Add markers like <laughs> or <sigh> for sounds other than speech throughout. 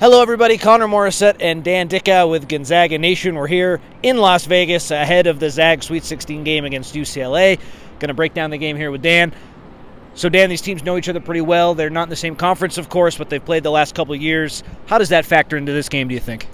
Hello, everybody. Connor Morissette and Dan Dickau with Gonzaga Nation. We're here in Las Vegas ahead of the Zag Sweet 16 game against UCLA. Going to break down the game here with Dan. So, Dan, these teams know each other pretty well. They're not in the same conference, of course, but they've played the last couple years. How does that factor into this game, do you think?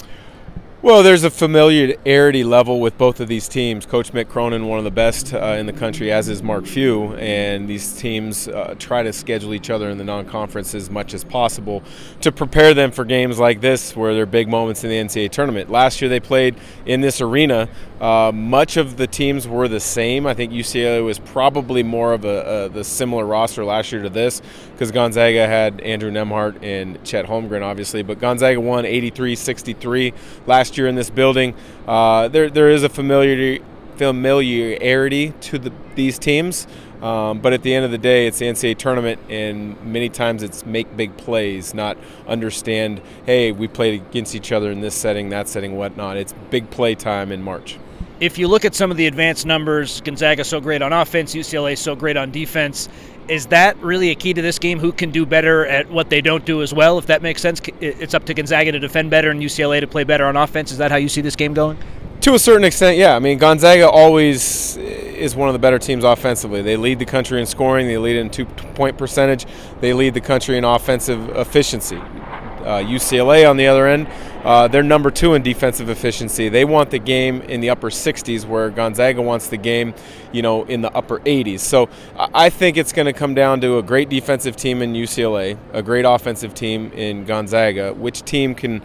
Well, there's a familiarity level with both of these teams. Coach Mick Cronin, one of the best uh, in the country, as is Mark Few, and these teams uh, try to schedule each other in the non-conference as much as possible to prepare them for games like this, where they're big moments in the NCAA tournament. Last year they played in this arena. Uh, much of the teams were the same. I think UCLA was probably more of a, a the similar roster last year to this because Gonzaga had Andrew Nembhard and Chet Holmgren, obviously, but Gonzaga won 83-63 last year in this building. Uh, there, there is a familiarity, familiarity to the, these teams. Um, but at the end of the day, it's the NCAA tournament, and many times it's make big plays, not understand, hey, we played against each other in this setting, that setting, whatnot. It's big play time in March. If you look at some of the advanced numbers, Gonzaga so great on offense, UCLA so great on defense. Is that really a key to this game? Who can do better at what they don't do as well? If that makes sense, it's up to Gonzaga to defend better and UCLA to play better on offense. Is that how you see this game going? To a certain extent, yeah. I mean, Gonzaga always is one of the better teams offensively. They lead the country in scoring, they lead in two point percentage, they lead the country in offensive efficiency. Uh, UCLA, on the other end, uh, they're number two in defensive efficiency. They want the game in the upper 60s, where Gonzaga wants the game, you know, in the upper 80s. So I think it's going to come down to a great defensive team in UCLA, a great offensive team in Gonzaga. Which team can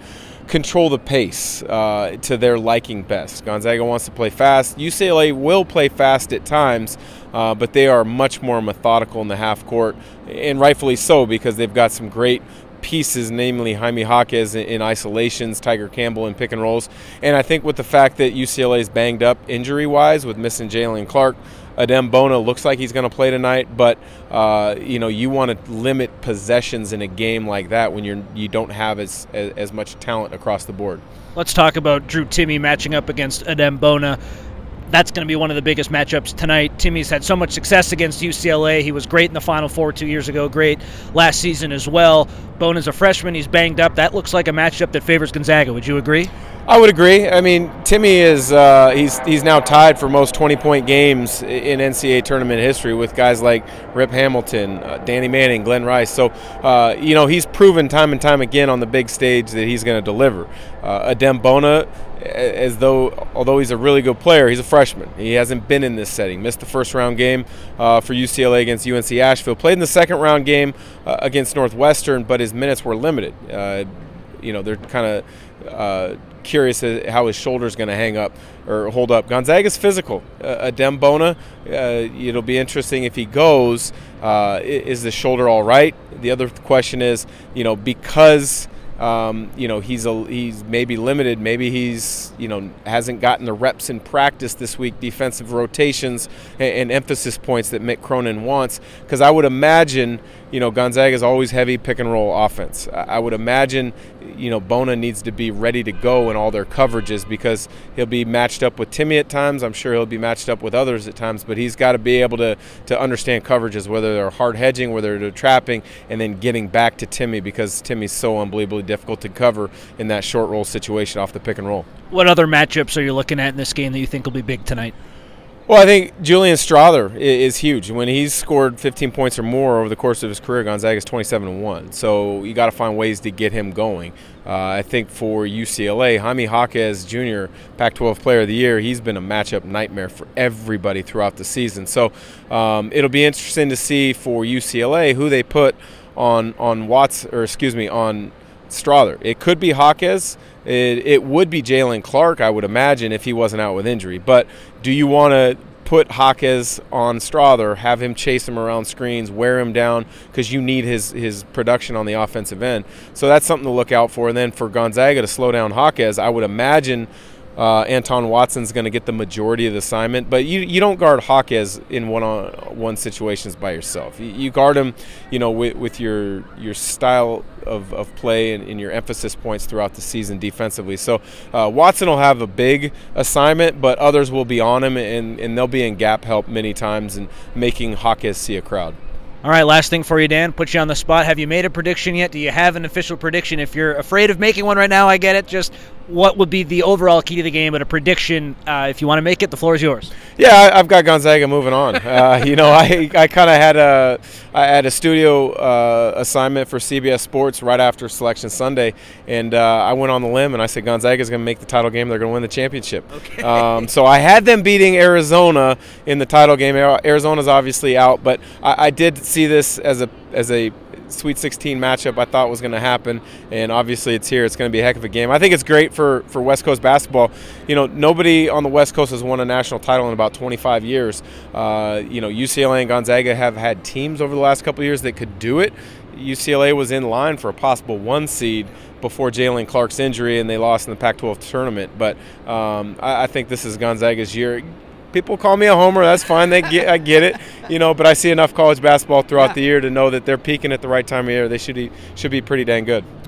control the pace uh, to their liking best. Gonzaga wants to play fast. UCLA will play fast at times, uh, but they are much more methodical in the half court, and rightfully so because they've got some great pieces, namely Jaime Jaquez in isolations, Tyger Campbell in pick and rolls. And I think with the fact that UCLA is banged up injury wise with missing Jalen Clark, Adem Bona looks like he's going to play tonight, but uh, you know you want to limit possessions in a game like that when you're you don't have as, as, as much talent across the board. Let's talk about Drew Timme matching up against Adem Bona that's going to be one of the biggest matchups tonight. Timme's had so much success against UCLA. He was great in the Final Four two years ago, great last season as well. Bone is a freshman. He's banged up. That looks like a matchup that favors Gonzaga. Would you agree? I would agree. I mean, Timme is uh, he's he's now tied for most 20 point games in NCAA tournament history with guys like Rip Hamilton, uh, Danny Manning, Glen Rice. So uh, you know he's proven time and time again on the big stage that he's going to deliver. Uh, Adem Bona, as though although he's a really good player, he's a freshman. He hasn't been in this setting. Missed the first round game uh, for UCLA against UNC Asheville. Played in the second round game uh, against Northwestern, but his minutes were limited. you know they're kind of curious how his shoulder's going to hang up or hold up. Gonzaga's physical. Uh, Adem Bona, uh, it'll be interesting if he goes. Uh, is the shoulder all right? The other question is, you know, because um, you know he's a, he's maybe limited maybe he's you know hasn't gotten the reps in practice this week defensive rotations and, and emphasis points that Mick Cronin wants. Because I would imagine you know Gonzaga is always heavy pick and roll offense I would imagine you know Bona needs to be ready to go in all their coverages because he'll be matched up with Timme at times I'm sure he'll be matched up with others at times but he's got to be able to to understand coverages whether they're hard hedging whether they're trapping and then getting back to Timme because Timme's so unbelievably difficult to cover in that short roll situation off the pick and roll. What other matchups are you looking at in this game that you think will be big tonight? Well, I think Julian Strawther is huge. When he's scored 15 points or more over the course of his career, Gonzaga's 27 1. So you got to find ways to get him going. Uh, I think for UCLA, Jaime Jaquez Jr., Pac 12 Player of the Year, he's been a matchup nightmare for everybody throughout the season. So um, it'll be interesting to see for UCLA who they put on on Watts or excuse me on Strawther. It could be Jaquez. It, it would be Jalen Clark, I would imagine, if he wasn't out with injury. But do you want to put Jaquez on Strawther, have him chase him around screens, wear him down because you need his his production on the offensive end. So that's something to look out for. And then for Gonzaga to slow down Jaquez, I would imagine uh, Anton Watson's going to get the majority of the assignment, but you, you don't guard Jaquez in one-on-one situations by yourself. You, you guard him, you know, with, with your your style of, of play and, and, your emphasis points throughout the season defensively. So uh, Watson will have a big assignment, but others will be on him, and, and they'll be in gap help many times and making Jaquez see a crowd. All right, last thing for you, Dan. Put you on the spot. Have you made a prediction yet? Do you have an official prediction? If you're afraid of making one right now, I get it. Just what would be the overall key to the game, but a prediction. Uh, if you want to make it, the floor is yours. Yeah, I, have got Gonzaga moving on. <laughs> Uh, you know, I, I kind of had a I had a studio uh, assignment for CBS Sports right after Selection Sunday, and uh, I went on the limb and I said Gonzaga is going to make the title game. They're going to win the championship. Okay. Um, so I had them beating Arizona in the title game. Arizona's obviously out, but I, I did see this as a as a Sweet 16 matchup I thought was going to happen, and obviously it's here. It's going to be a heck of a game. I think it's great for, for West Coast basketball. You know, nobody on the West Coast has won a national title in about 25 years. Uh, you know, UCLA and Gonzaga have had teams over the last couple years that could do it. UCLA was in line for a possible one seed before Jalen Clark's injury, and they lost in the Pac-12 tournament. But um, I, I think this is Gonzaga's year people call me a homer. That's fine. They get, I get it, you know. But I see enough college basketball throughout yeah. the year to know that they're peaking at the right time of year. They should be should be pretty dang good.